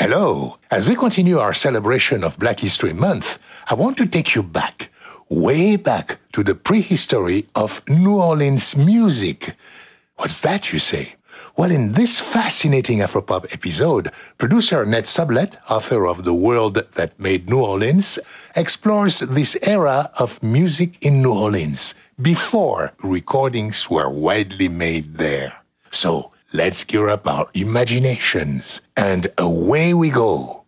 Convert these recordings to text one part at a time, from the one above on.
Hello. As we continue our celebration of Black History Month, I want to take you back, way back to the prehistory of New Orleans music. What's that, you say? Well, in this fascinating Afropop episode, producer Ned Sublette, author of The World That Made New Orleans, explores this era of music in New Orleans before recordings were widely made there. So, let's gear up our imaginations and away we go.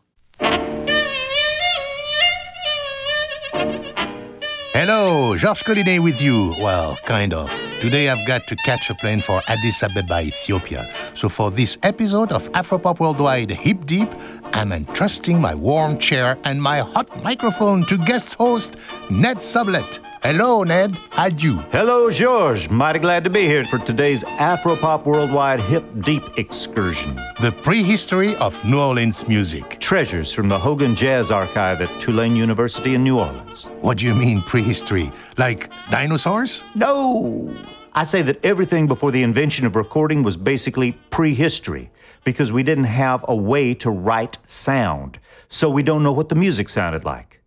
Hello, Georges Collinet with you. Well, kind of. Today I've got to catch a plane for Addis Ababa, Ethiopia. So for this episode of Afropop Worldwide Hip Deep, I'm entrusting my warm chair and my hot microphone to guest host Ned Sublette. Hello, Ned. How'd you? Hello, George. Mighty glad to be here for today's Afropop Worldwide Hip Deep excursion. The prehistory of New Orleans music. Treasures from the Hogan Jazz Archive at Tulane University in New Orleans. What do you mean, prehistory? Like dinosaurs? No! I say that everything before the invention of recording was basically prehistory because we didn't have a way to write sound, so we don't know what the music sounded like.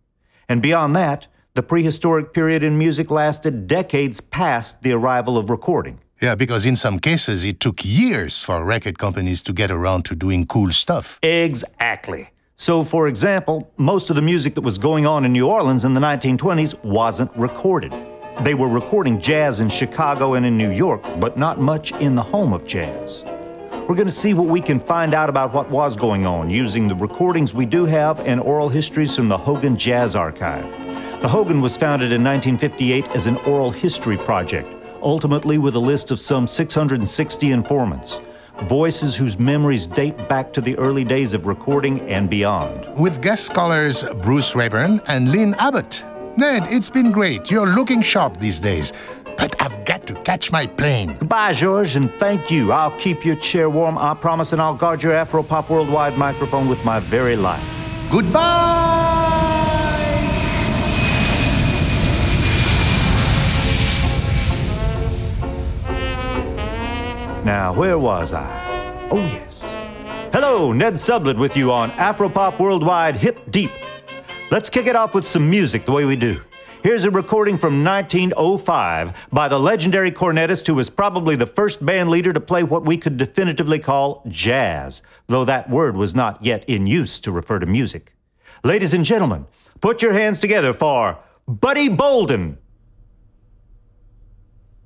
And beyond that, the prehistoric period in music lasted decades past the arrival of recording. Yeah, because in some cases it took years for record companies to get around to doing cool stuff. Exactly. So, for example, most of the music that was going on in New Orleans in the 1920s wasn't recorded. They were recording jazz in Chicago and in New York, but not much in the home of jazz. We're going to see what we can find out about what was going on using the recordings we do have and oral histories from the Hogan Jazz Archive. The Hogan was founded in 1958 as an oral history project, ultimately with a list of some 660 informants. Voices whose memories date back to the early days of recording and beyond. With guest scholars Bruce Raeburn and Lynn Abbott. Ned, it's been great. You're looking sharp these days. But I've got to catch my plane. Goodbye, George, and thank you. I'll keep your chair warm, I promise, and I'll guard your Afropop Worldwide microphone with my very life. Goodbye! Now, where was I? Oh, yes. Hello, Ned Sublette with you on Afropop Worldwide Hip Deep. Let's kick it off with some music the way we do. Here's a recording from 1905 by the legendary cornetist who was probably the first band leader to play what we could definitively call jazz, though that word was not yet in use to refer to music. Ladies and gentlemen, put your hands together for Buddy Bolden.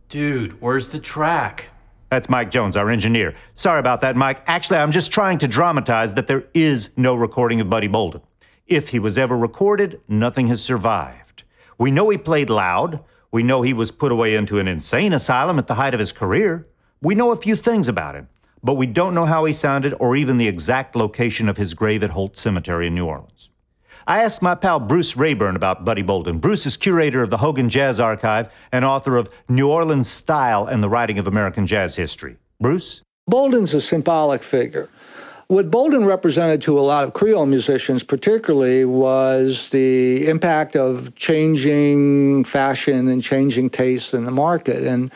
Dude, where's the track? That's Mike Jones, our engineer. Sorry about that, Mike. Actually, I'm just trying to dramatize that there is no recording of Buddy Bolden. If he was ever recorded, nothing has survived. We know he played loud. We know he was put away into an insane asylum at the height of his career. We know a few things about him, but we don't know how he sounded or even the exact location of his grave at Holt Cemetery in New Orleans. I asked my pal Bruce Raeburn about Buddy Bolden. Bruce is curator of the Hogan Jazz Archive and author of New Orleans Style and the Writing of American Jazz History. Bruce? Bolden's a symbolic figure. What Bolden represented to a lot of Creole musicians, particularly, was the impact of changing fashion and changing taste in the market. And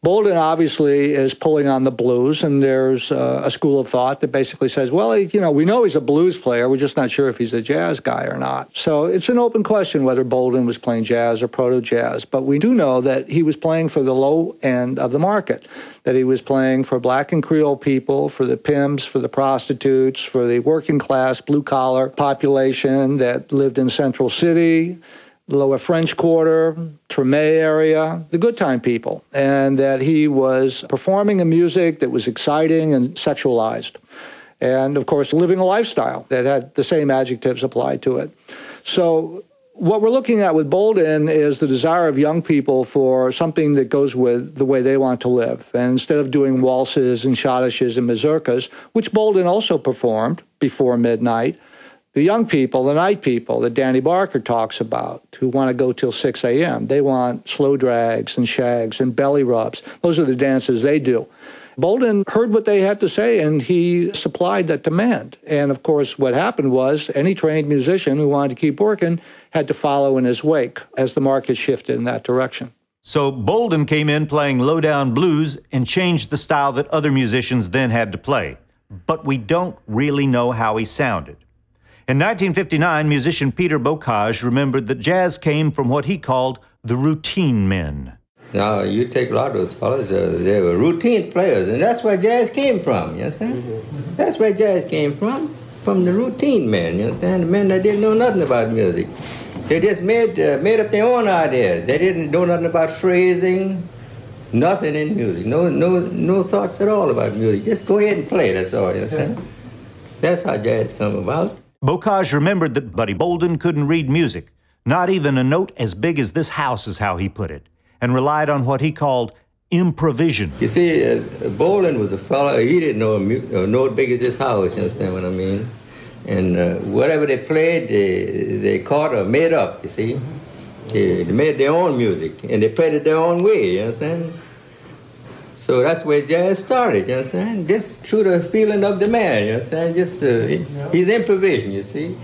Bolden obviously is pulling on the blues, and there's uh, a school of thought that basically says, well, you know, we know he's a blues player, we're just not sure if he's a jazz guy or not. So it's an open question whether Bolden was playing jazz or proto jazz, but we do know that he was playing for the low end of the market, that he was playing for black and Creole people, for the pimps, for the prostitutes, for the working class, blue collar population that lived in Central City the Lower French Quarter, Treme area, the good time people, and that he was performing a music that was exciting and sexualized. And of course, living a lifestyle that had the same adjectives applied to it. So, what we're looking at with Bolden is the desire of young people for something that goes with the way they want to live. And instead of doing waltzes and schottisches and mazurkas, which Bolden also performed before midnight, the young people, the night people that Danny Barker talks about, who want to go till 6 a.m., they want slow drags and shags and belly rubs. Those are the dances they do. Bolden heard what they had to say and he supplied that demand. And of course, what happened was any trained musician who wanted to keep working had to follow in his wake as the market shifted in that direction. So Bolden came in playing low down blues and changed the style that other musicians then had to play. but we don't really know how he sounded. In 1959, musician Peter Bocage remembered that jazz came from what he called the routine men. Now, you take a lot of those fellas, uh, they were routine players, and that's where jazz came from, you understand? Mm-hmm. That's where jazz came from, from the routine men, you understand? The men that didn't know nothing about music. They just made, uh, made up their own ideas. They didn't know nothing about phrasing, nothing in music, no, no, no thoughts at all about music. Just go ahead and play, that's all, you understand? That's how jazz come about. Bocage remembered that Buddy Bolden couldn't read music. Not even a note as big as this house is how he put it and relied on what he called improvision. You see, uh, Bolden was a fellow, he didn't know a, note big as this house, you understand what I mean? And uh, whatever they played, they, they caught or made up, you see? They, they made their own music, and they played it their own way, you understand? So that's where jazz started, you understand? Just through the feeling of the man, you understand? Just, uh, he's improvising, you see?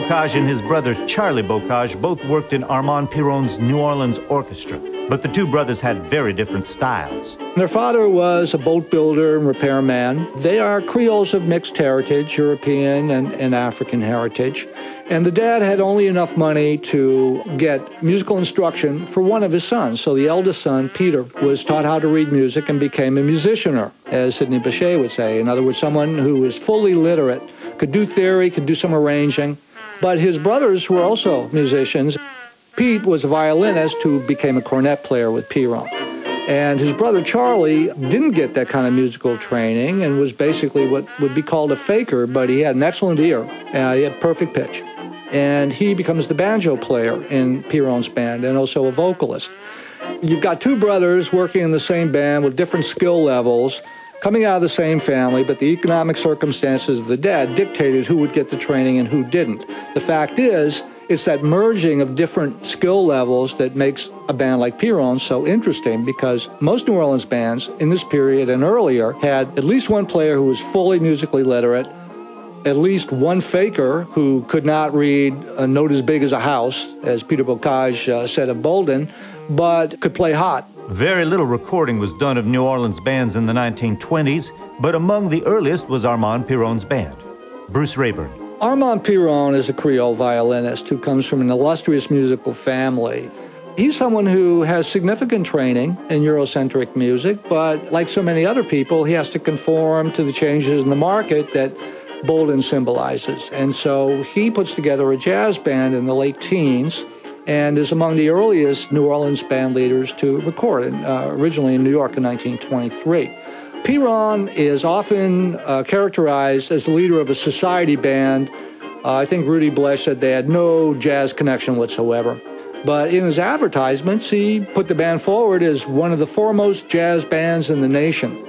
Bocage and his brother Charlie Bocage both worked in Armand Piron's New Orleans Orchestra, but the two brothers had very different styles. Their father was a boat builder and repairman. They are Creoles of mixed heritage, European and, and African heritage. And the dad had only enough money to get musical instruction for one of his sons. So the eldest son, Peter, was taught how to read music and became a musicianer, as Sidney Bechet would say. In other words, someone who was fully literate, could do theory, could do some arranging, but his brothers were also musicians. Pete was a violinist who became a cornet player with Piron. And his brother Charlie didn't get that kind of musical training and was basically what would be called a faker, but he had an excellent ear. Uh, he had perfect pitch. And he becomes the banjo player in Piron's band and also a vocalist. You've got two brothers working in the same band with different skill levels coming out of the same family, but the economic circumstances of the dad dictated who would get the training and who didn't. The fact is, it's that merging of different skill levels that makes a band like Piron so interesting because most New Orleans bands in this period and earlier had at least one player who was fully musically literate, at least one faker who could not read a note as big as a house, as Peter Bocage uh, said of Bolden, but could play hot very little recording was done of New Orleans bands in the 1920s, but among the earliest was Armand Piron's band. Bruce Raeburn. Armand Piron is a Creole violinist who comes from an illustrious musical family. He's someone who has significant training in Eurocentric music, but like so many other people, he has to conform to the changes in the market that Bolden symbolizes. And so he puts together a jazz band in the late teens and is among the earliest New Orleans band leaders to record, uh, originally in New York in 1923. Piron is often uh, characterized as the leader of a society band. Uh, I think Rudy Blesh said they had no jazz connection whatsoever. But in his advertisements, he put the band forward as one of the foremost jazz bands in the nation.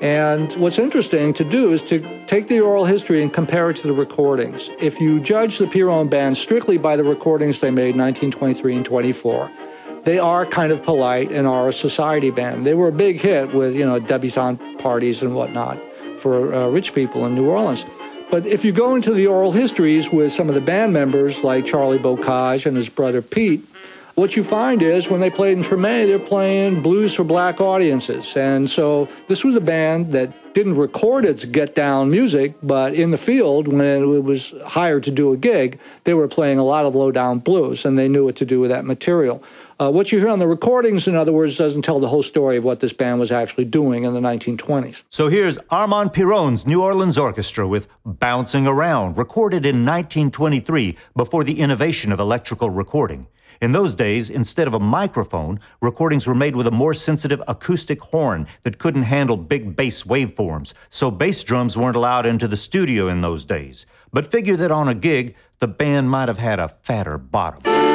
And what's interesting to do is to take the oral history and compare it to the recordings. If you judge the Piron band strictly by the recordings they made in 1923 and 24, they are kind of polite and are a society band. They were a big hit with, you know, debutante parties and whatnot for uh, rich people in New Orleans. But if you go into the oral histories with some of the band members like Charlie Bocage and his brother Pete, what you find is when they played in Treme, they're playing blues for black audiences. And so this was a band that didn't record its get down music, but in the field, when it was hired to do a gig, they were playing a lot of low down blues and they knew what to do with that material. Uh, what you hear on the recordings, in other words, doesn't tell the whole story of what this band was actually doing in the 1920s. So here's Armand Piron's New Orleans Orchestra with Bouncing Around, recorded in 1923 before the innovation of electrical recording. In those days, instead of a microphone, recordings were made with a more sensitive acoustic horn that couldn't handle big bass waveforms, so bass drums weren't allowed into the studio in those days. But figure that on a gig, the band might have had a fatter bottom.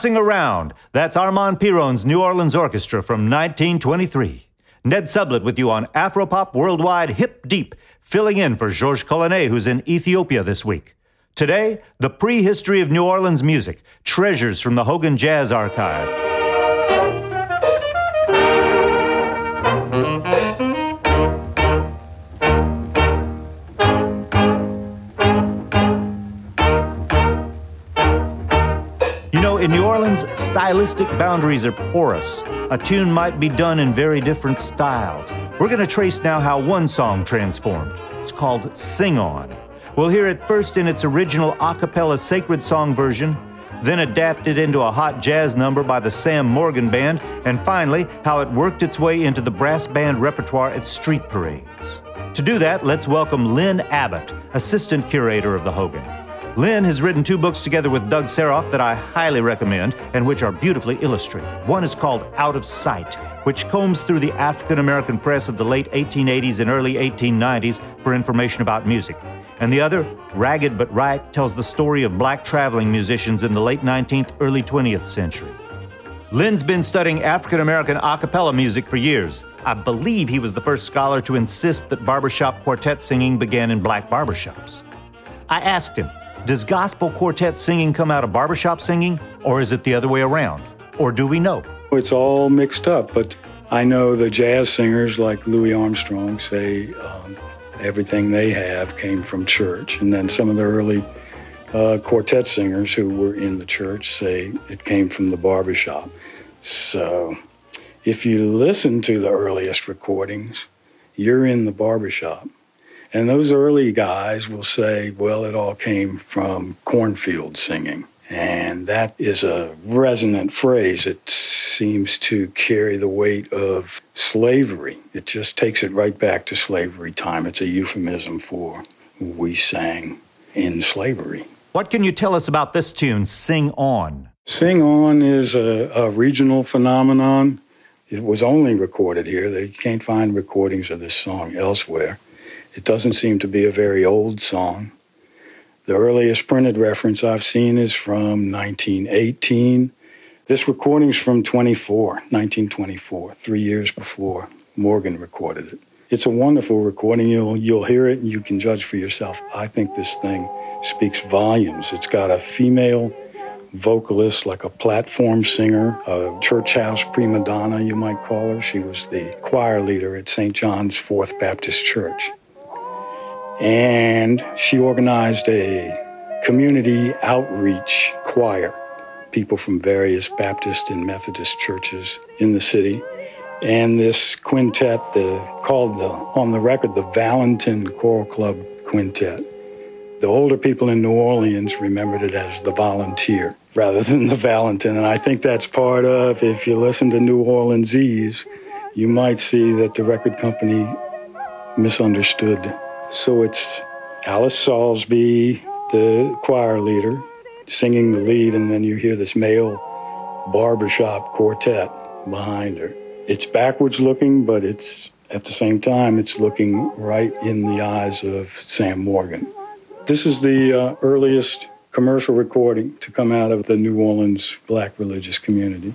Bouncing Around. That's Armand Piron's New Orleans Orchestra from 1923. Ned Sublette with you on Afropop Worldwide Hip Deep, filling in for Georges Collinet, who's in Ethiopia this week. Today, the prehistory of New Orleans music, treasures from the Hogan Jazz Archive. Stylistic boundaries are porous. A tune might be done in very different styles. We're going to trace now how one song transformed. It's called Sing On. We'll hear it first in its original a cappella sacred song version, then adapted into a hot jazz number by the Sam Morgan Band, and finally, how it worked its way into the brass band repertoire at street parades. To do that, let's welcome Lynn Abbott, assistant curator of the Hogan. Lynn has written two books together with Doug Seroff that I highly recommend and which are beautifully illustrated. One is called Out of Sight, which combs through the African American press of the late 1880s and early 1890s for information about music. And the other, Ragged but Right, tells the story of black traveling musicians in the late 19th, early 20th century. Lynn's been studying African American a cappella music for years. I believe he was the first scholar to insist that barbershop quartet singing began in black barbershops. I asked him, does gospel quartet singing come out of barbershop singing, or is it the other way around? Or do we know? It's all mixed up, but I know the jazz singers like Louis Armstrong say um, everything they have came from church. And then some of the early uh, quartet singers who were in the church say it came from the barbershop. So if you listen to the earliest recordings, you're in the barbershop. And those early guys will say, well, it all came from cornfield singing. And that is a resonant phrase. It seems to carry the weight of slavery. It just takes it right back to slavery time. It's a euphemism for we sang in slavery. What can you tell us about this tune, Sing On? Sing On is a, a regional phenomenon. It was only recorded here. They can't find recordings of this song elsewhere. It doesn't seem to be a very old song. The earliest printed reference I've seen is from 1918. This recording's from 24, 1924, three years before Morgan recorded it. It's a wonderful recording. You'll you'll hear it and you can judge for yourself. I think this thing speaks volumes. It's got a female vocalist, like a platform singer, a church house prima donna, you might call her. She was the choir leader at St. John's Fourth Baptist Church. And she organized a community outreach choir, people from various Baptist and Methodist churches in the city. And this quintet, the, called the, on the record the Valentin Choral Club Quintet. The older people in New Orleans remembered it as the Volunteer rather than the Valentin. And I think that's part of, if you listen to New Orleansese, you might see that the record company misunderstood so it's Alice Salisbury, the choir leader, singing the lead, and then you hear this male barbershop quartet behind her. It's backwards looking, but it's at the same time, it's looking right in the eyes of Sam Morgan. This is the uh, earliest commercial recording to come out of the New Orleans black religious community.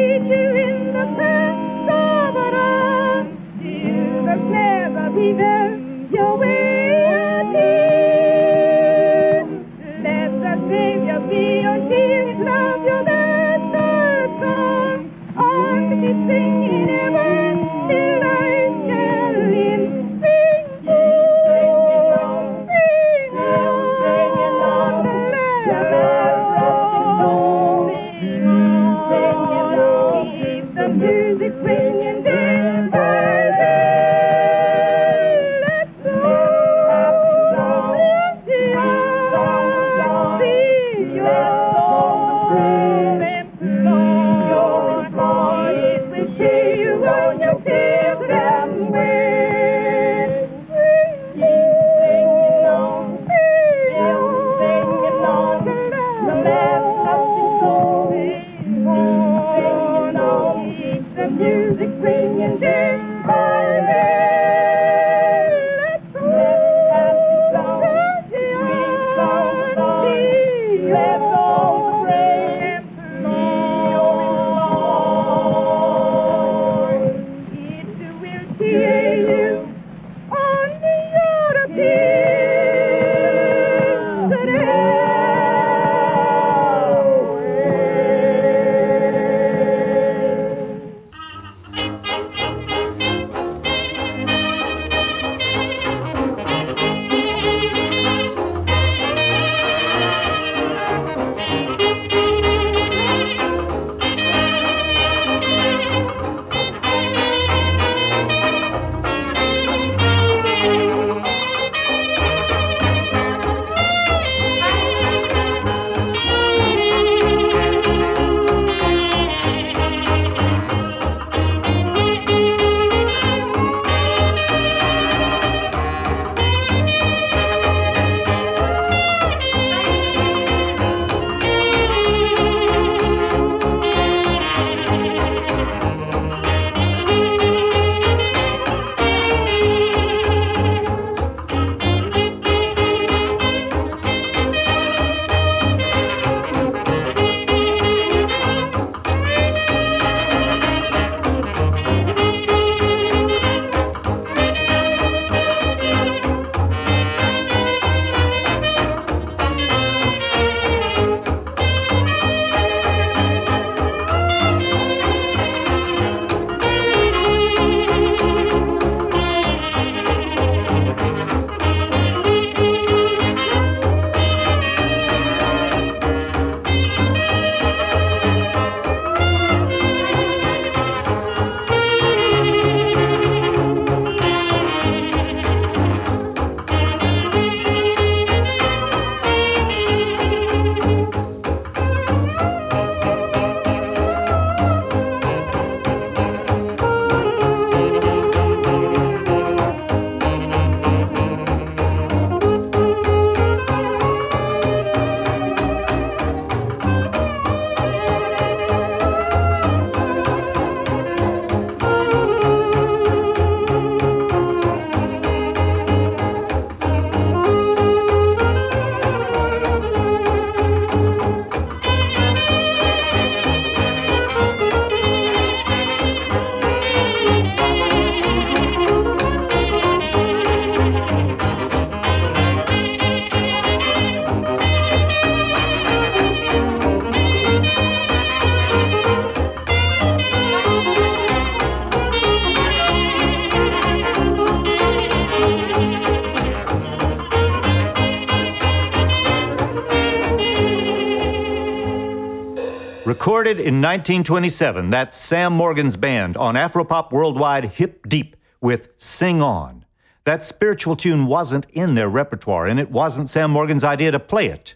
Recorded in 1927, that's Sam Morgan's band on Afropop Worldwide Hip Deep with Sing On. That spiritual tune wasn't in their repertoire, and it wasn't Sam Morgan's idea to play it.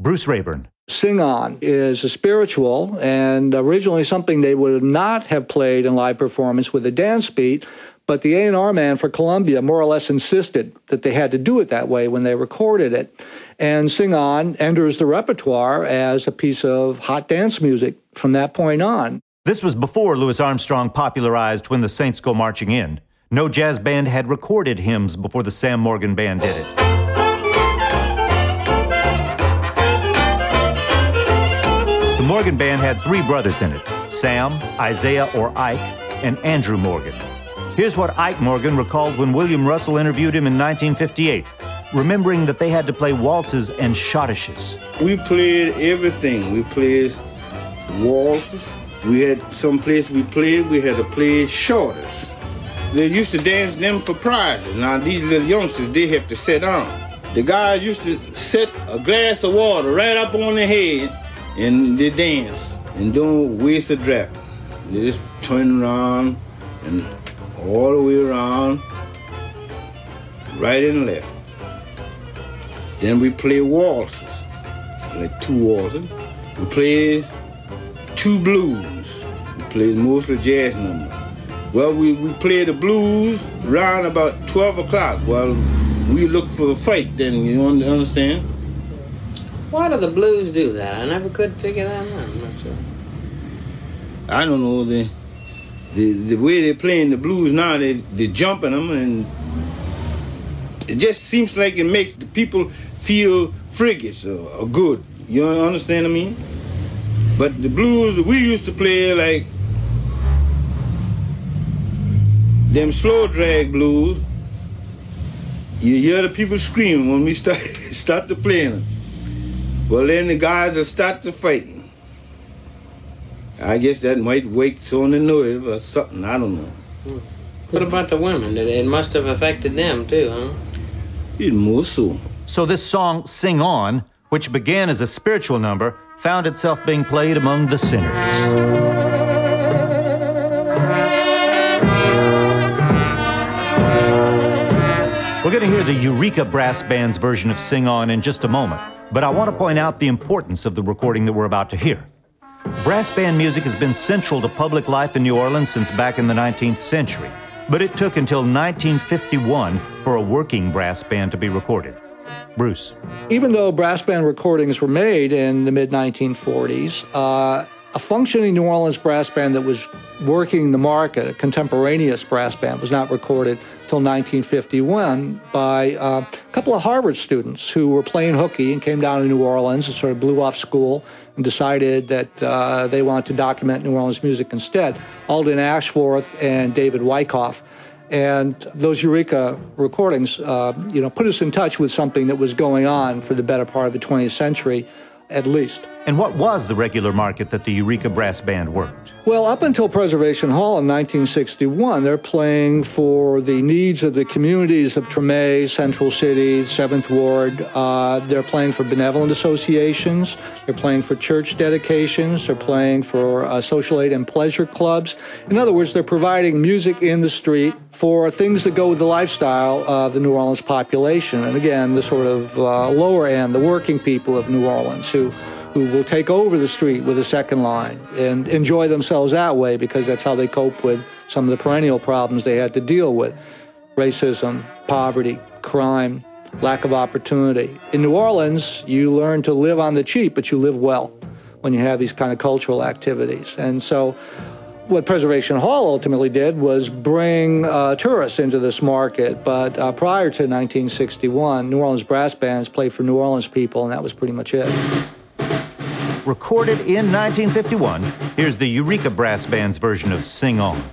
Bruce Raeburn. Sing On is a spiritual and originally something they would not have played in live performance with a dance beat, but the A&R man for Columbia more or less insisted that they had to do it that way when they recorded it. And Sing On enters the repertoire as a piece of hot dance music from that point on. This was before Louis Armstrong popularized When the Saints Go Marching In. No jazz band had recorded hymns before the Sam Morgan Band did it. The Morgan Band had three brothers in it Sam, Isaiah or Ike, and Andrew Morgan. Here's what Ike Morgan recalled when William Russell interviewed him in 1958, remembering that they had to play waltzes and schottisches. We played everything. We played waltzes. We had some place we played, we had to play shorters. They used to dance them for prizes. Now these little youngsters, they have to sit down. The guys used to set a glass of water right up on their head and they dance and don't waste a drop. They just turn around and all the way around, right and left. Then we play waltzes, like two waltzes. We play two blues. We play mostly jazz numbers. Well, we, we play the blues around about 12 o'clock. Well, we look for a fight then, you understand? Why do the blues do that? I never could figure that out. I'm not sure. I don't know. The, the, the way they're playing the blues now, they, they're jumping them, and it just seems like it makes the people feel frigates or, or good. You understand what I mean? But the blues we used to play like them slow drag blues, you hear the people screaming when we start start to playing them. Well, then the guys will start to fighting. I guess that might wake on the nerve or something. I don't know. What about the women? It must have affected them too, huh? It more so. So this song, Sing On, which began as a spiritual number, found itself being played among the sinners. We're going to hear the Eureka Brass Band's version of Sing On in just a moment, but I want to point out the importance of the recording that we're about to hear. Brass band music has been central to public life in New Orleans since back in the 19th century, but it took until 1951 for a working brass band to be recorded. Bruce. Even though brass band recordings were made in the mid 1940s, uh, a functioning New Orleans brass band that was working the market, a contemporaneous brass band, was not recorded until 1951 by uh, a couple of Harvard students who were playing hooky and came down to New Orleans and sort of blew off school and decided that uh, they wanted to document New Orleans music instead. Alden Ashforth and David Wyckoff. And those Eureka recordings, uh, you know, put us in touch with something that was going on for the better part of the 20th century, at least. And what was the regular market that the Eureka Brass Band worked? Well, up until Preservation Hall in 1961, they're playing for the needs of the communities of Treme, Central City, Seventh Ward. Uh, they're playing for benevolent associations. They're playing for church dedications. They're playing for uh, social aid and pleasure clubs. In other words, they're providing music in the street for things that go with the lifestyle of the New Orleans population. And again, the sort of uh, lower end, the working people of New Orleans who who will take over the street with a second line and enjoy themselves that way because that's how they cope with some of the perennial problems they had to deal with racism, poverty, crime, lack of opportunity. In New Orleans, you learn to live on the cheap, but you live well when you have these kind of cultural activities. And so, what Preservation Hall ultimately did was bring uh, tourists into this market. But uh, prior to 1961, New Orleans brass bands played for New Orleans people, and that was pretty much it. Recorded in 1951, here's the Eureka Brass Band's version of Sing On.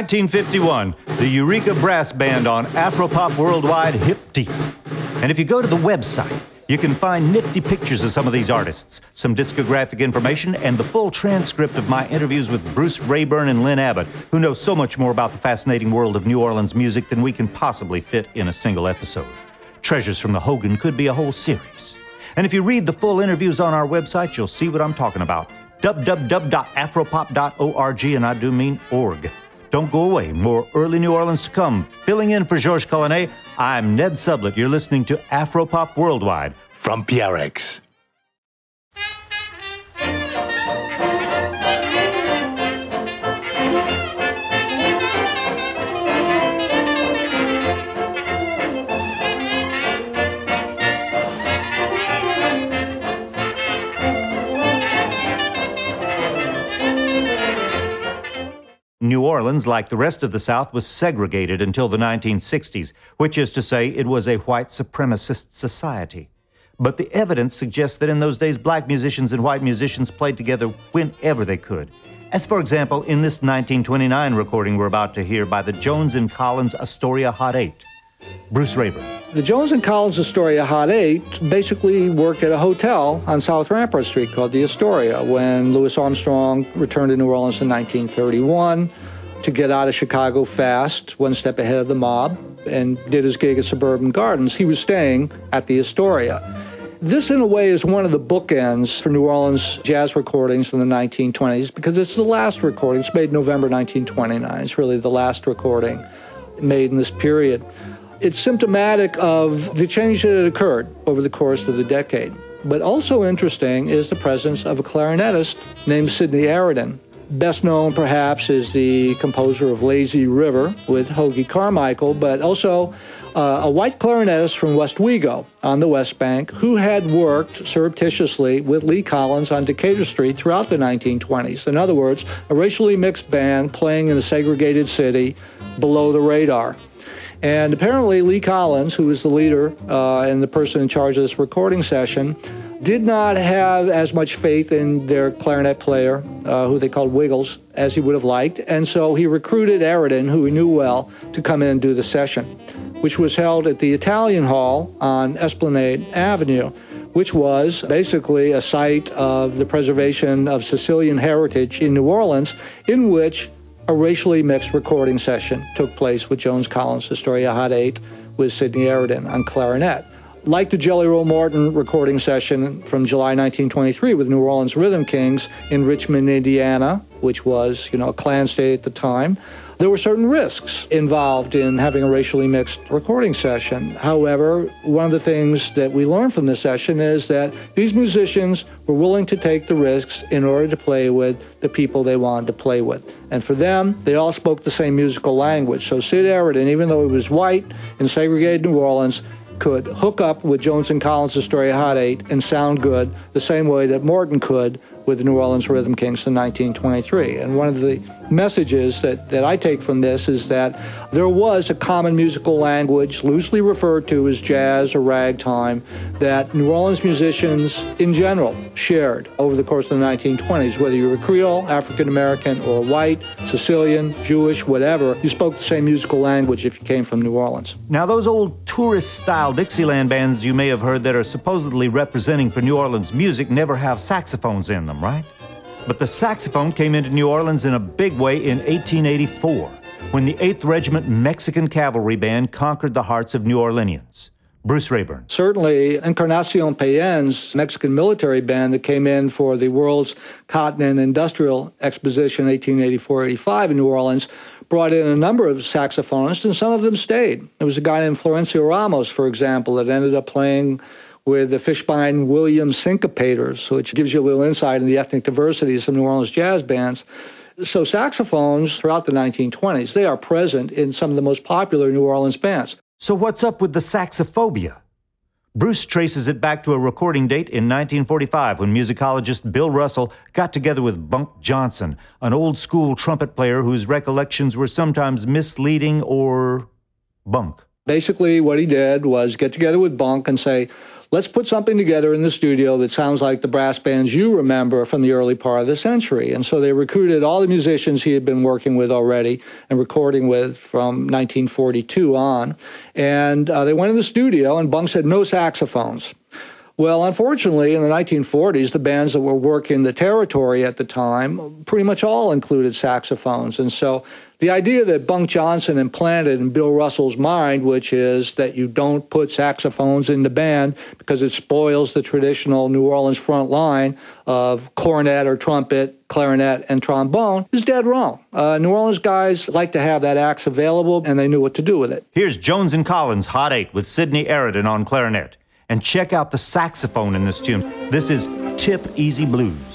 1951, the Eureka Brass Band on Afropop Worldwide Hip Deep. And if you go to the website, you can find nifty pictures of some of these artists, some discographic information, and the full transcript of my interviews with Bruce Raeburn and Lynn Abbott, who know so much more about the fascinating world of New Orleans music than we can possibly fit in a single episode. Treasures from the Hogan could be a whole series. And if you read the full interviews on our website, you'll see what I'm talking about. www.afropop.org, and I do mean org. Don't go away. More early New Orleans to come. Filling in for Georges Collinet, I'm Ned Sublette. You're listening to Afropop Worldwide from PRX. New Orleans, like the rest of the South, was segregated until the 1960s, which is to say, it was a white supremacist society. But the evidence suggests that in those days, black musicians and white musicians played together whenever they could. As, for example, in this 1929 recording we're about to hear by the Jones and Collins Astoria Hot Eight. Bruce Raeburn. The Jones and Collins Astoria Hot Eight basically worked at a hotel on South Rampart Street called the Astoria when Louis Armstrong returned to New Orleans in 1931 to get out of Chicago fast, one step ahead of the mob, and did his gig at Suburban Gardens. He was staying at the Astoria. This, in a way, is one of the bookends for New Orleans jazz recordings in the 1920s because it's the last recording. It's made November 1929. It's really the last recording made in this period. It's symptomatic of the change that had occurred over the course of the decade. But also interesting is the presence of a clarinetist named Sidney Arodin. Best known, perhaps, is the composer of Lazy River with Hoagy Carmichael, but also uh, a white clarinetist from Westwego on the West Bank who had worked surreptitiously with Lee Collins on Decatur Street throughout the 1920s. In other words, a racially mixed band playing in a segregated city below the radar. And apparently, Lee Collins, who was the leader uh, and the person in charge of this recording session, did not have as much faith in their clarinet player, uh, who they called Wiggles, as he would have liked. And so he recruited Arodin, who he knew well, to come in and do the session, which was held at the Italian Hall on Esplanade Avenue, which was basically a site of the preservation of Sicilian heritage in New Orleans, in which a racially mixed recording session took place with Jones Collins Astoria Hot 8 with Sidney Arodin on clarinet. Like the Jelly Roll Morton recording session from July 1923 with New Orleans Rhythm Kings in Richmond, Indiana, which was, you know, a Klan state at the time, There were certain risks involved in having a racially mixed recording session. However, one of the things that we learned from this session is that these musicians were willing to take the risks in order to play with the people they wanted to play with. And for them, they all spoke the same musical language. So Sid Arodin, even though he was white in segregated New Orleans, could hook up with Jones and Collins' Astoria Hot Eight and sound good the same way that Morton could with the New Orleans Rhythm Kings in 1923. And one of the messages that, that I take from this is that there was a common musical language, loosely referred to as jazz or ragtime, that New Orleans musicians in general shared over the course of the 1920s. Whether you were Creole, African American, or white, Sicilian, Jewish, whatever, you spoke the same musical language if you came from New Orleans. Now, those old tourist style Dixieland bands you may have heard that are supposedly representing for New Orleans music never have saxophones in them, right? But the saxophone came into New Orleans in a big way in 1884 when the 8th Regiment Mexican Cavalry Band conquered the hearts of New Orleanians. Bruce Raeburn. Certainly, Encarnacion Payen's Mexican military band that came in for the World's Cotton and Industrial Exposition 1884-85 in New Orleans brought in a number of saxophonists, and some of them stayed. There was a guy named Florencio Ramos, for example, that ended up playing with the Fishbein Williams Syncopators, which gives you a little insight in the ethnic diversity of some New Orleans jazz bands. So saxophones throughout the 1920s, they are present in some of the most popular New Orleans bands. So what's up with the saxophobia? Bruce traces it back to a recording date in 1945 when musicologist Bill Russell got together with Bunk Johnson, an old school trumpet player whose recollections were sometimes misleading or bunk. Basically, what he did was get together with Bunk and say, let's put something together in the studio that sounds like the brass bands you remember from the early part of the century. And so they recruited all the musicians he had been working with already and recording with from 1942 on. And uh, they went in the studio, and Bunk said, no saxophones. Well, unfortunately, in the 1940s, the bands that were working the territory at the time pretty much all included saxophones. And so the idea that Bunk Johnson implanted in Bill Russell's mind, which is that you don't put saxophones in the band because it spoils the traditional New Orleans front line of cornet or trumpet, clarinet, and trombone, is dead wrong. Uh, New Orleans guys like to have that axe available, and they knew what to do with it. Here's Jones and Collins Hot 8 with Sidney Arodin on clarinet. And check out the saxophone in this tune. This is Tip Easy Blues.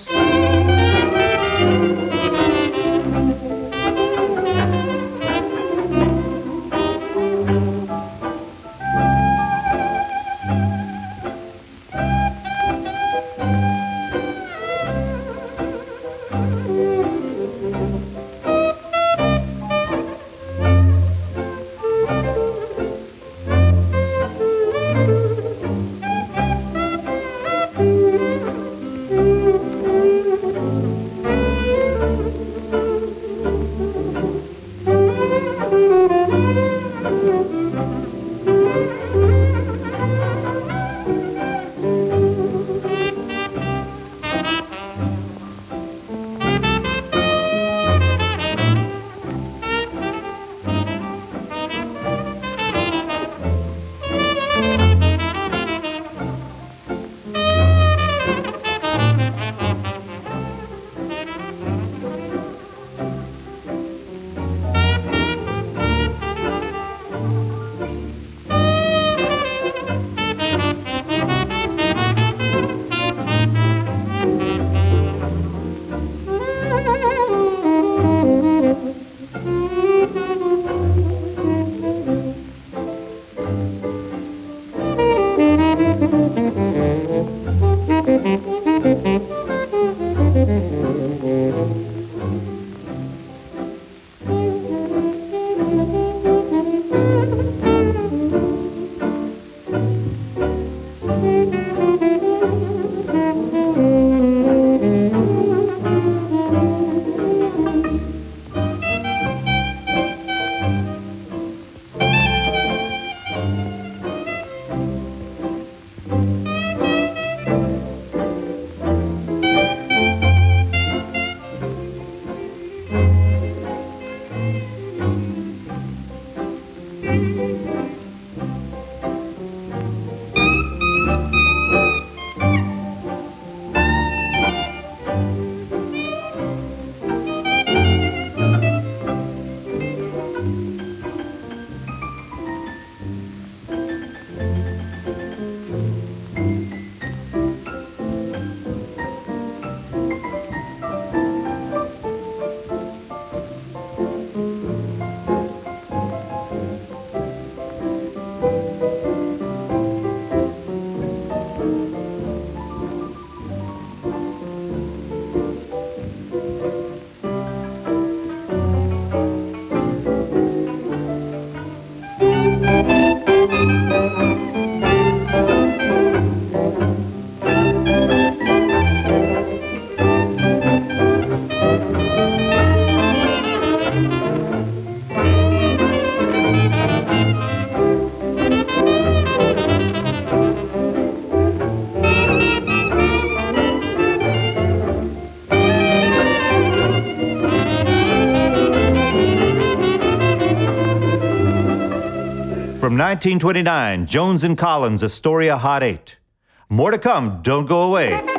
1929, Jones and Collins, Astoria Hot 8. More to come, don't go away.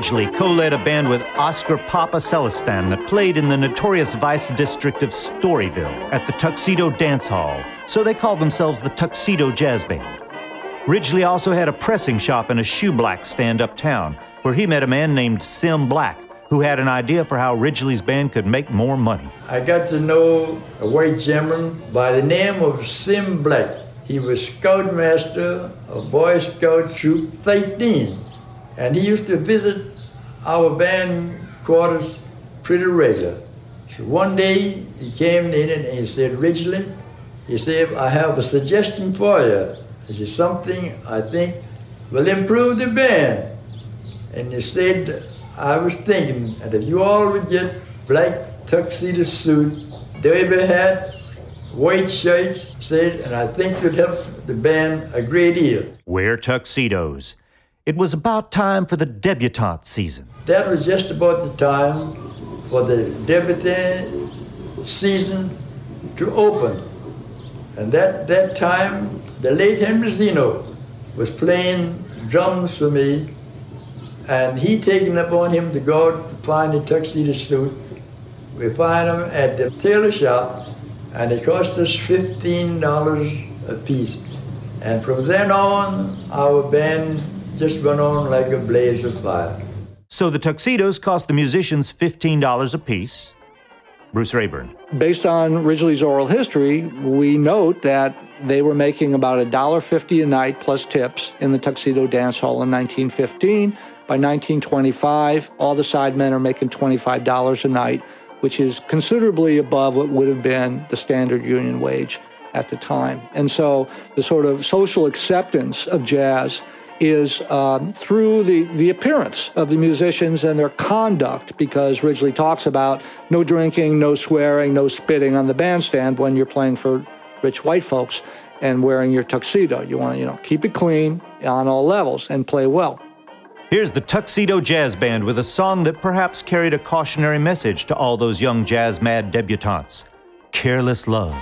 Ridgely co led a band with Oscar Papa Celestin that played in the notorious Vice District of Storyville at the Tuxedo Dance Hall, so they called themselves the Tuxedo Jazz Band. Ridgely also had a pressing shop and a shoe black stand uptown, where he met a man named Sim Black, who had an idea for how Ridgely's band could make more money. I got to know a white gentleman by the name of Sim Black. He was scoutmaster of Boy Scout Troop 13. And he used to visit our band quarters pretty regular. So one day he came in and he said, Ridgely, he said, I have a suggestion for you. This is something I think will improve the band. And he said, I was thinking that if you all would get black tuxedo suit, derby hat, white shirts, said, and I think it would help the band a great deal. Wear tuxedos. It was about time for the debutante season. That was just about the time for the debutante season to open. And that, that time, the late Henry Zeno was playing drums for me, and he taken upon him to go out to find a tuxedo suit. We find him at the tailor shop, and it cost us $15 a piece. And from then on, our band just went on like a blaze of fire. So the tuxedos cost the musicians $15 apiece. Bruce Raeburn. Based on Ridgely's oral history, we note that they were making about $1.50 a night plus tips in the Tuxedo Dance Hall in 1915. By 1925, all the sidemen are making $25 a night, which is considerably above what would have been the standard union wage at the time. And so the sort of social acceptance of jazz is um, through the, the appearance of the musicians and their conduct, because Ridgely talks about no drinking, no swearing, no spitting on the bandstand when you're playing for rich white folks and wearing your tuxedo. You want to, you know, keep it clean on all levels and play well. Here's the Tuxedo Jazz Band with a song that perhaps carried a cautionary message to all those young jazz mad debutantes Careless Love.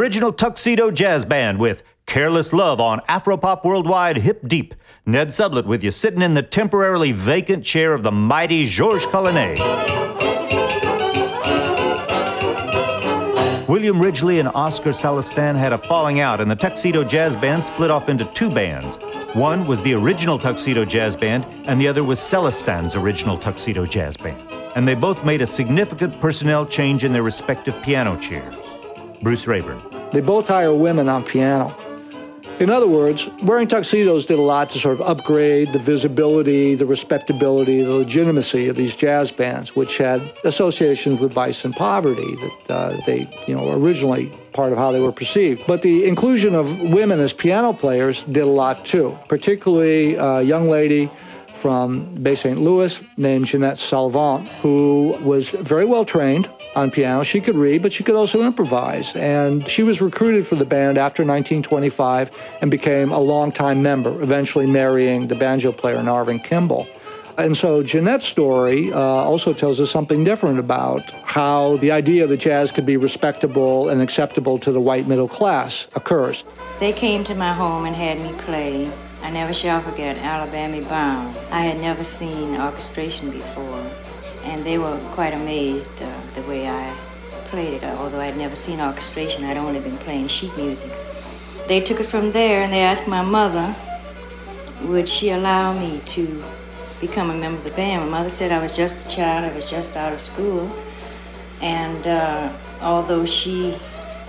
Original Tuxedo Jazz Band with Careless Love on Afropop Worldwide Hip Deep. Ned Sublette with you sitting in the temporarily vacant chair of the mighty Georges Collinet. William Ridgely and Oscar Celestin had a falling out, and the Tuxedo Jazz Band split off into two bands. One was the original Tuxedo Jazz Band, and the other was Celestin's original Tuxedo Jazz Band. And they both made a significant personnel change in their respective piano chairs. Bruce Raeburn. They both hire women on piano. In other words, wearing tuxedos did a lot to sort of upgrade the visibility, the respectability, the legitimacy of these jazz bands, which had associations with vice and poverty that uh, they, you know, were originally part of how they were perceived. But the inclusion of women as piano players did a lot too, particularly a young lady from Bay St. Louis named Jeanette Salvant, who was very well trained on piano. She could read, but she could also improvise. And she was recruited for the band after 1925 and became a longtime member, eventually marrying the banjo player Narvin Kimball. And so Jeanette's story uh, also tells us something different about how the idea that jazz could be respectable and acceptable to the white middle class occurs. They came to my home and had me play. I never shall forget Alabama Bound. I had never seen orchestration before and they were quite amazed uh, the way I played it. Although I'd never seen orchestration, I'd only been playing sheet music. They took it from there and they asked my mother, would she allow me to become a member of the band? My mother said I was just a child, I was just out of school, and uh, although she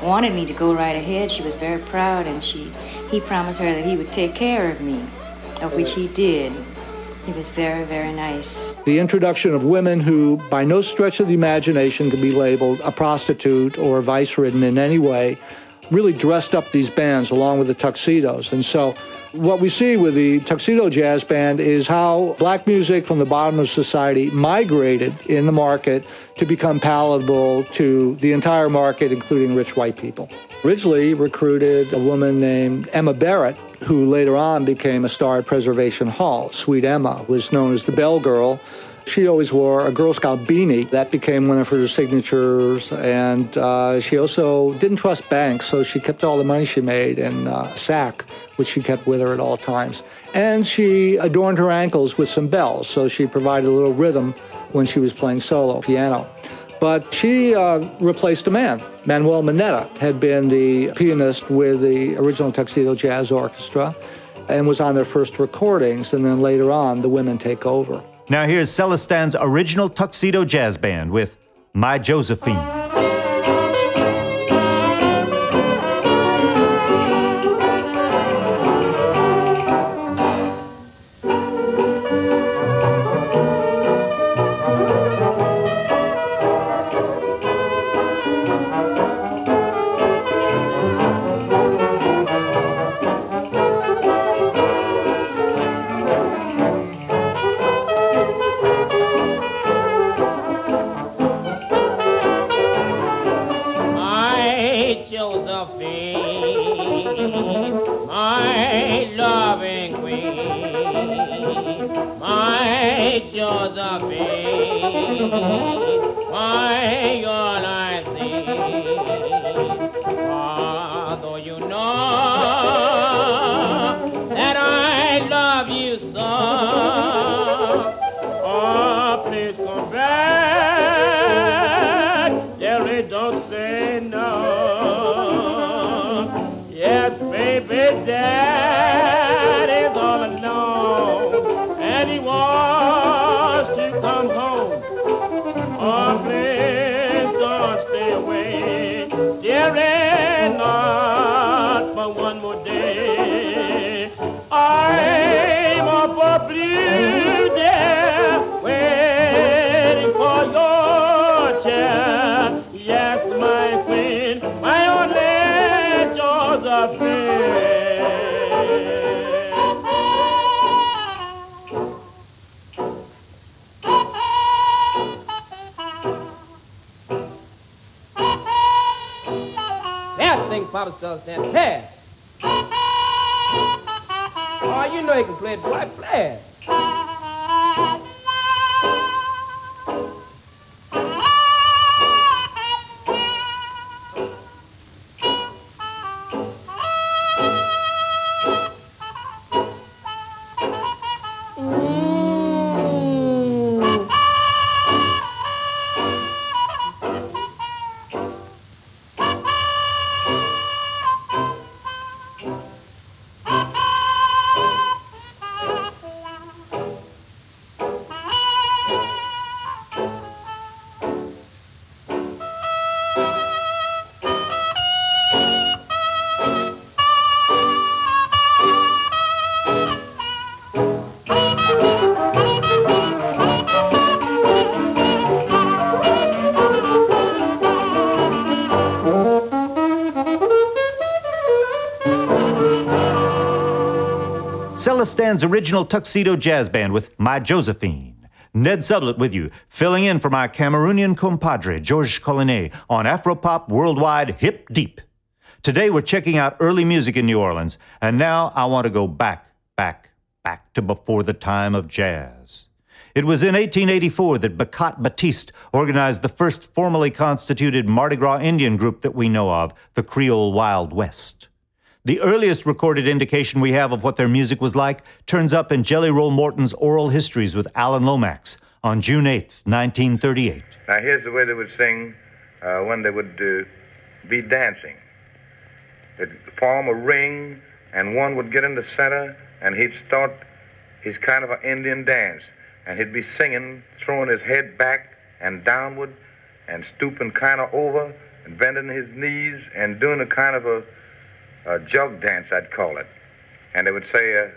wanted me to go right ahead, she was very proud, and she he promised her that he would take care of me, of which he did. He was very, very nice. The introduction of women who, by no stretch of the imagination, could be labeled a prostitute or vice ridden in any way, really dressed up these bands along with the tuxedos. And so, what we see with the Tuxedo Jazz Band is how black music from the bottom of society migrated in the market to become palatable to the entire market, including rich white people. Ridgely recruited a woman named Emma Barrett, who later on became a star at Preservation Hall. Sweet Emma was known as the Bell Girl. She always wore a Girl Scout beanie. That became one of her signatures. And uh, she also didn't trust banks, so she kept all the money she made in uh, sack, which she kept with her at all times. And she adorned her ankles with some bells, so she provided a little rhythm when she was playing solo piano. But she uh, replaced a man. Manuel Manetta had been the pianist with the original Tuxedo Jazz Orchestra and was on their first recordings. And then later on, the women take over. Now here's Celestin's original Tuxedo Jazz Band with My Josephine. Stan's original tuxedo jazz band with My Josephine. Ned Sublette with you, filling in for my Cameroonian compadre, Georges Collinet, on Afropop Worldwide Hip Deep. Today we're checking out early music in New Orleans, and now I want to go back, back, back to before the time of jazz. It was in 1884 that Becate Batiste organized the first formally constituted Mardi Gras Indian group that we know of, the Creole Wild West. The earliest recorded indication we have of what their music was like turns up in Jelly Roll Morton's Oral Histories with Alan Lomax on June 8, 1938. Now, here's the way they would sing uh, when they would uh, be dancing. They'd form a ring, and one would get in the center, and he'd start his kind of an Indian dance. And he'd be singing, throwing his head back and downward, and stooping kind of over, and bending his knees, and doing a kind of a a jug dance, I'd call it. And they would say, uh,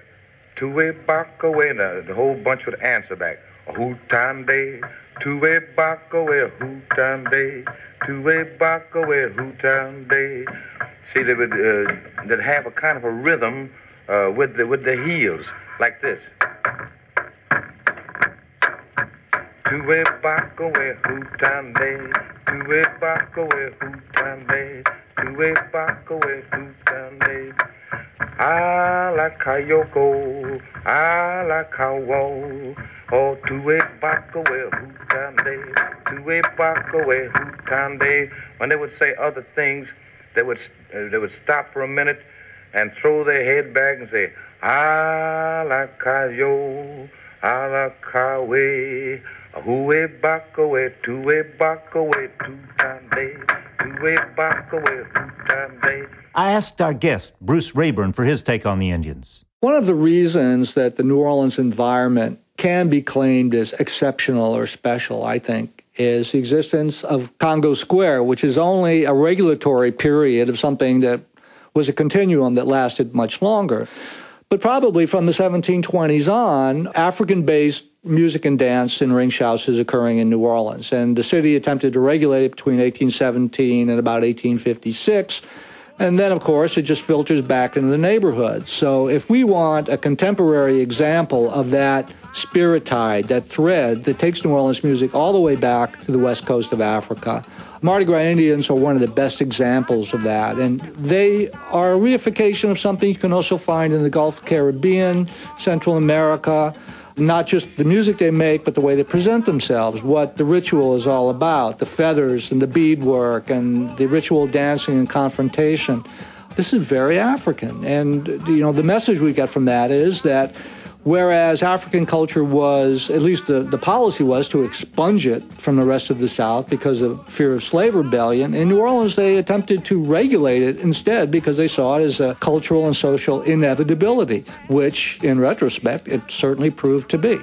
two-way back away, and the, the whole bunch would answer back, hoot hootan day, two-way back away, hoot hootan day, two-way back away, hoot hootan day. See, they would uh, they'd have a kind of a rhythm uh, with the with the heels, like this. Two-way back away, hoot hootan day, two-way back away, hootan day two-way back away to Sunday. I like Kayoko, I like Kawo, oh two-way back away Hutande, two-way back away Hutande. When they would say other things, they would uh, they would stop for a minute and throw their head back and say, I like Kayo, I like Kawe, two-way back away, two time day, two way back away Hutande. I asked our guest, Bruce Raeburn, for his take on the Indians. One of the reasons that the New Orleans environment can be claimed as exceptional or special, I think, is the existence of Congo Square, which is only a regulatory period of something that was a continuum that lasted much longer. But probably from the 1720s on, African based music and dance in ring shouts is occurring in New Orleans. And the city attempted to regulate it between 1817 and about 1856. And then, of course, it just filters back into the neighborhood. So if we want a contemporary example of that spirit tide, that thread that takes New Orleans music all the way back to the west coast of Africa, Mardi Gras Indians are one of the best examples of that. And they are a reification of something you can also find in the Gulf Caribbean, Central America, not just the music they make, but the way they present themselves, what the ritual is all about, the feathers and the beadwork and the ritual dancing and confrontation. This is very African. And, you know, the message we get from that is that Whereas African culture was, at least the, the policy was, to expunge it from the rest of the South because of fear of slave rebellion. In New Orleans, they attempted to regulate it instead because they saw it as a cultural and social inevitability, which, in retrospect, it certainly proved to be.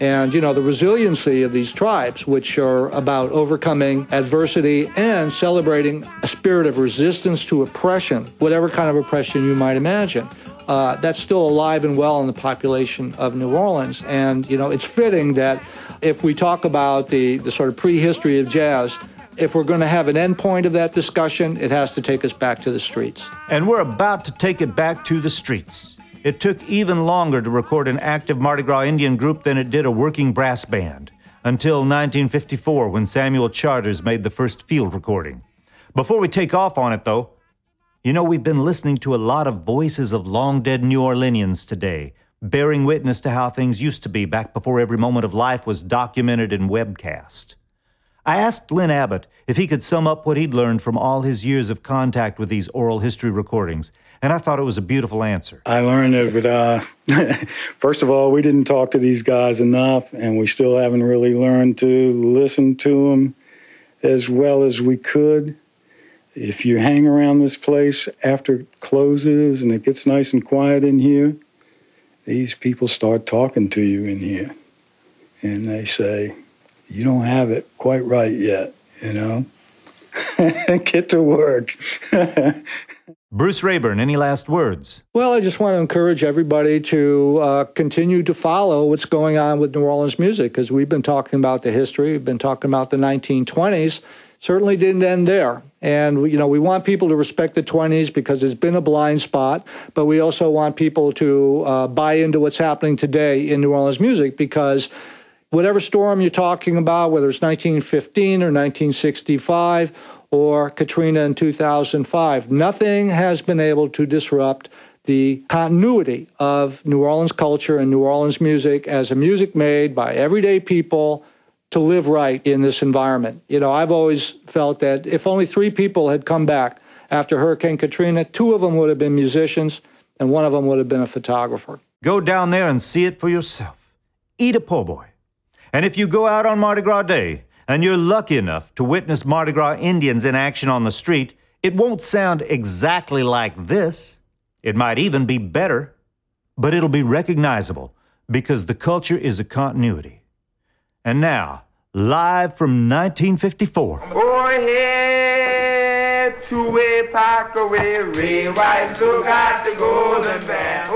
And, you know, the resiliency of these tribes, which are about overcoming adversity and celebrating a spirit of resistance to oppression, whatever kind of oppression you might imagine uh, that's still alive and well in the population of New Orleans. And, you know, it's fitting that if we talk about the, the sort of prehistory of jazz, if we're going to have an endpoint of that discussion, it has to take us back to the streets. And we're about to take it back to the streets. It took even longer to record an active Mardi Gras Indian group than it did a working brass band, until 1954 when Samuel Charters made the first field recording. Before we take off on it, though, you know, we've been listening to a lot of voices of long dead New Orleanians today, bearing witness to how things used to be back before every moment of life was documented and webcast. I asked Lynn Abbott if he could sum up what he'd learned from all his years of contact with these oral history recordings, and I thought it was a beautiful answer. I learned that, uh, first of all, we didn't talk to these guys enough, and we still haven't really learned to listen to them as well as we could if you hang around this place after it closes and it gets nice and quiet in here, these people start talking to you in here. And they say, You don't have it quite right yet, you know? Get to work. Bruce Raeburn, any last words? Well, I just want to encourage everybody to uh, continue to follow what's going on with New Orleans music because we've been talking about the history, we've been talking about the 1920s. Certainly didn't end there. And you know, we want people to respect the 20s because it's been a blind spot, but we also want people to uh, buy into what's happening today in New Orleans music because whatever storm you're talking about, whether it's 1915 or 1965 or Katrina in 2005, nothing has been able to disrupt the continuity of New Orleans culture and New Orleans music as a music made by everyday people to live right in this environment. You know, I've always felt that if only three people had come back after Hurricane Katrina, two of them would have been musicians and one of them would have been a photographer. Go down there and see it for yourself. Eat a po' boy. And if you go out on Mardi Gras Day and you're lucky enough to witness Mardi Gras Indians in action on the street, it won't sound exactly like this. It might even be better, but it'll be recognizable because the culture is a continuity. And now, live from 1954. Oh, hey, two-way pack away, the golden band.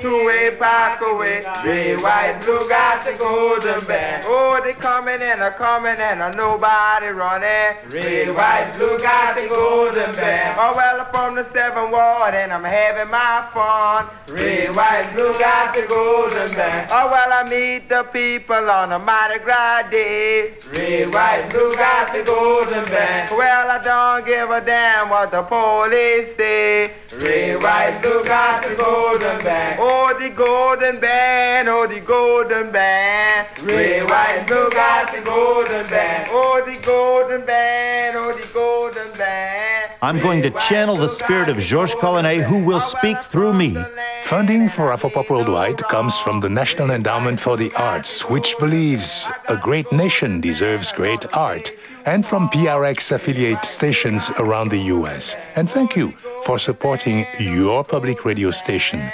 Two-way pack away, Ray White, blue, got the golden band. Oh, they coming and a coming and a nobody running. Ray White, blue, got the golden band. Oh, well, I'm from the seventh ward and I'm having my fun. Ray White, blue, got the golden band. Oh, well, I meet the people on a Mardi Gras day. Ray White, blue, got the golden band. Well, I don't give a damn what the police say. Ray White, blue, got the golden band. Oh, the golden band, oh, the golden band. Ray White, look at the golden band. Oh, the golden band, oh, the golden band. I'm going to channel the spirit of Georges Collinet, who will speak through me. Funding for Afropop Worldwide comes from the National Endowment for the Arts, which believes a great nation deserves great art, and from PRX affiliate stations around the US. And thank you for supporting your public radio station.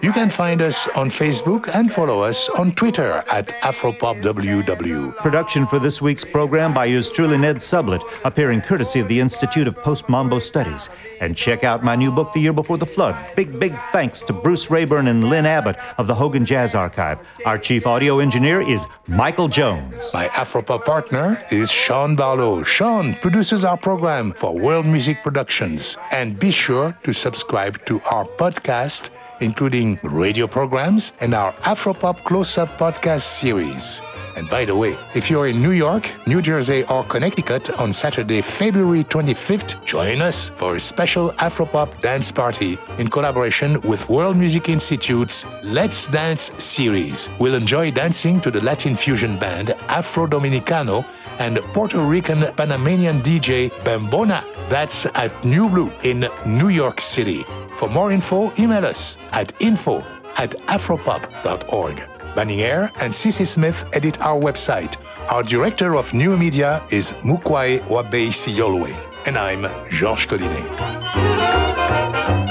You can find us on Facebook and follow us on Twitter at AfropopWW. Production for this week's program by yours truly, Ned Sublette, appearing courtesy of the Institute of Post Mambo Studies. And check out my new book, The Year Before the Flood. Big, big thanks to Bruce Raeburn and Lynn Abbott of the Hogan Jazz Archive. Our chief audio engineer is Michael Jones. My Afropop partner is Sean Barlow. Sean produces our program for World Music Productions. And be sure to subscribe to our podcast, including radio programs and our Afropop Close Up podcast series. And by the way, if you're in New York, New Jersey, or Connecticut on Saturday, February 25th, join us for a special Afropop dance party in collaboration with World Music Institute's Let's Dance series. We'll enjoy dancing to the Latin fusion band Afro Dominicano and Puerto Rican Panamanian DJ Bambona. That's at Nublu in New York City. For more info, email us at info at afropop.org. Banning Eyre and Cece Smith edit our website. Our director of new media is Mukwai Wabeisi Yolwe. And I'm Georges Collinet.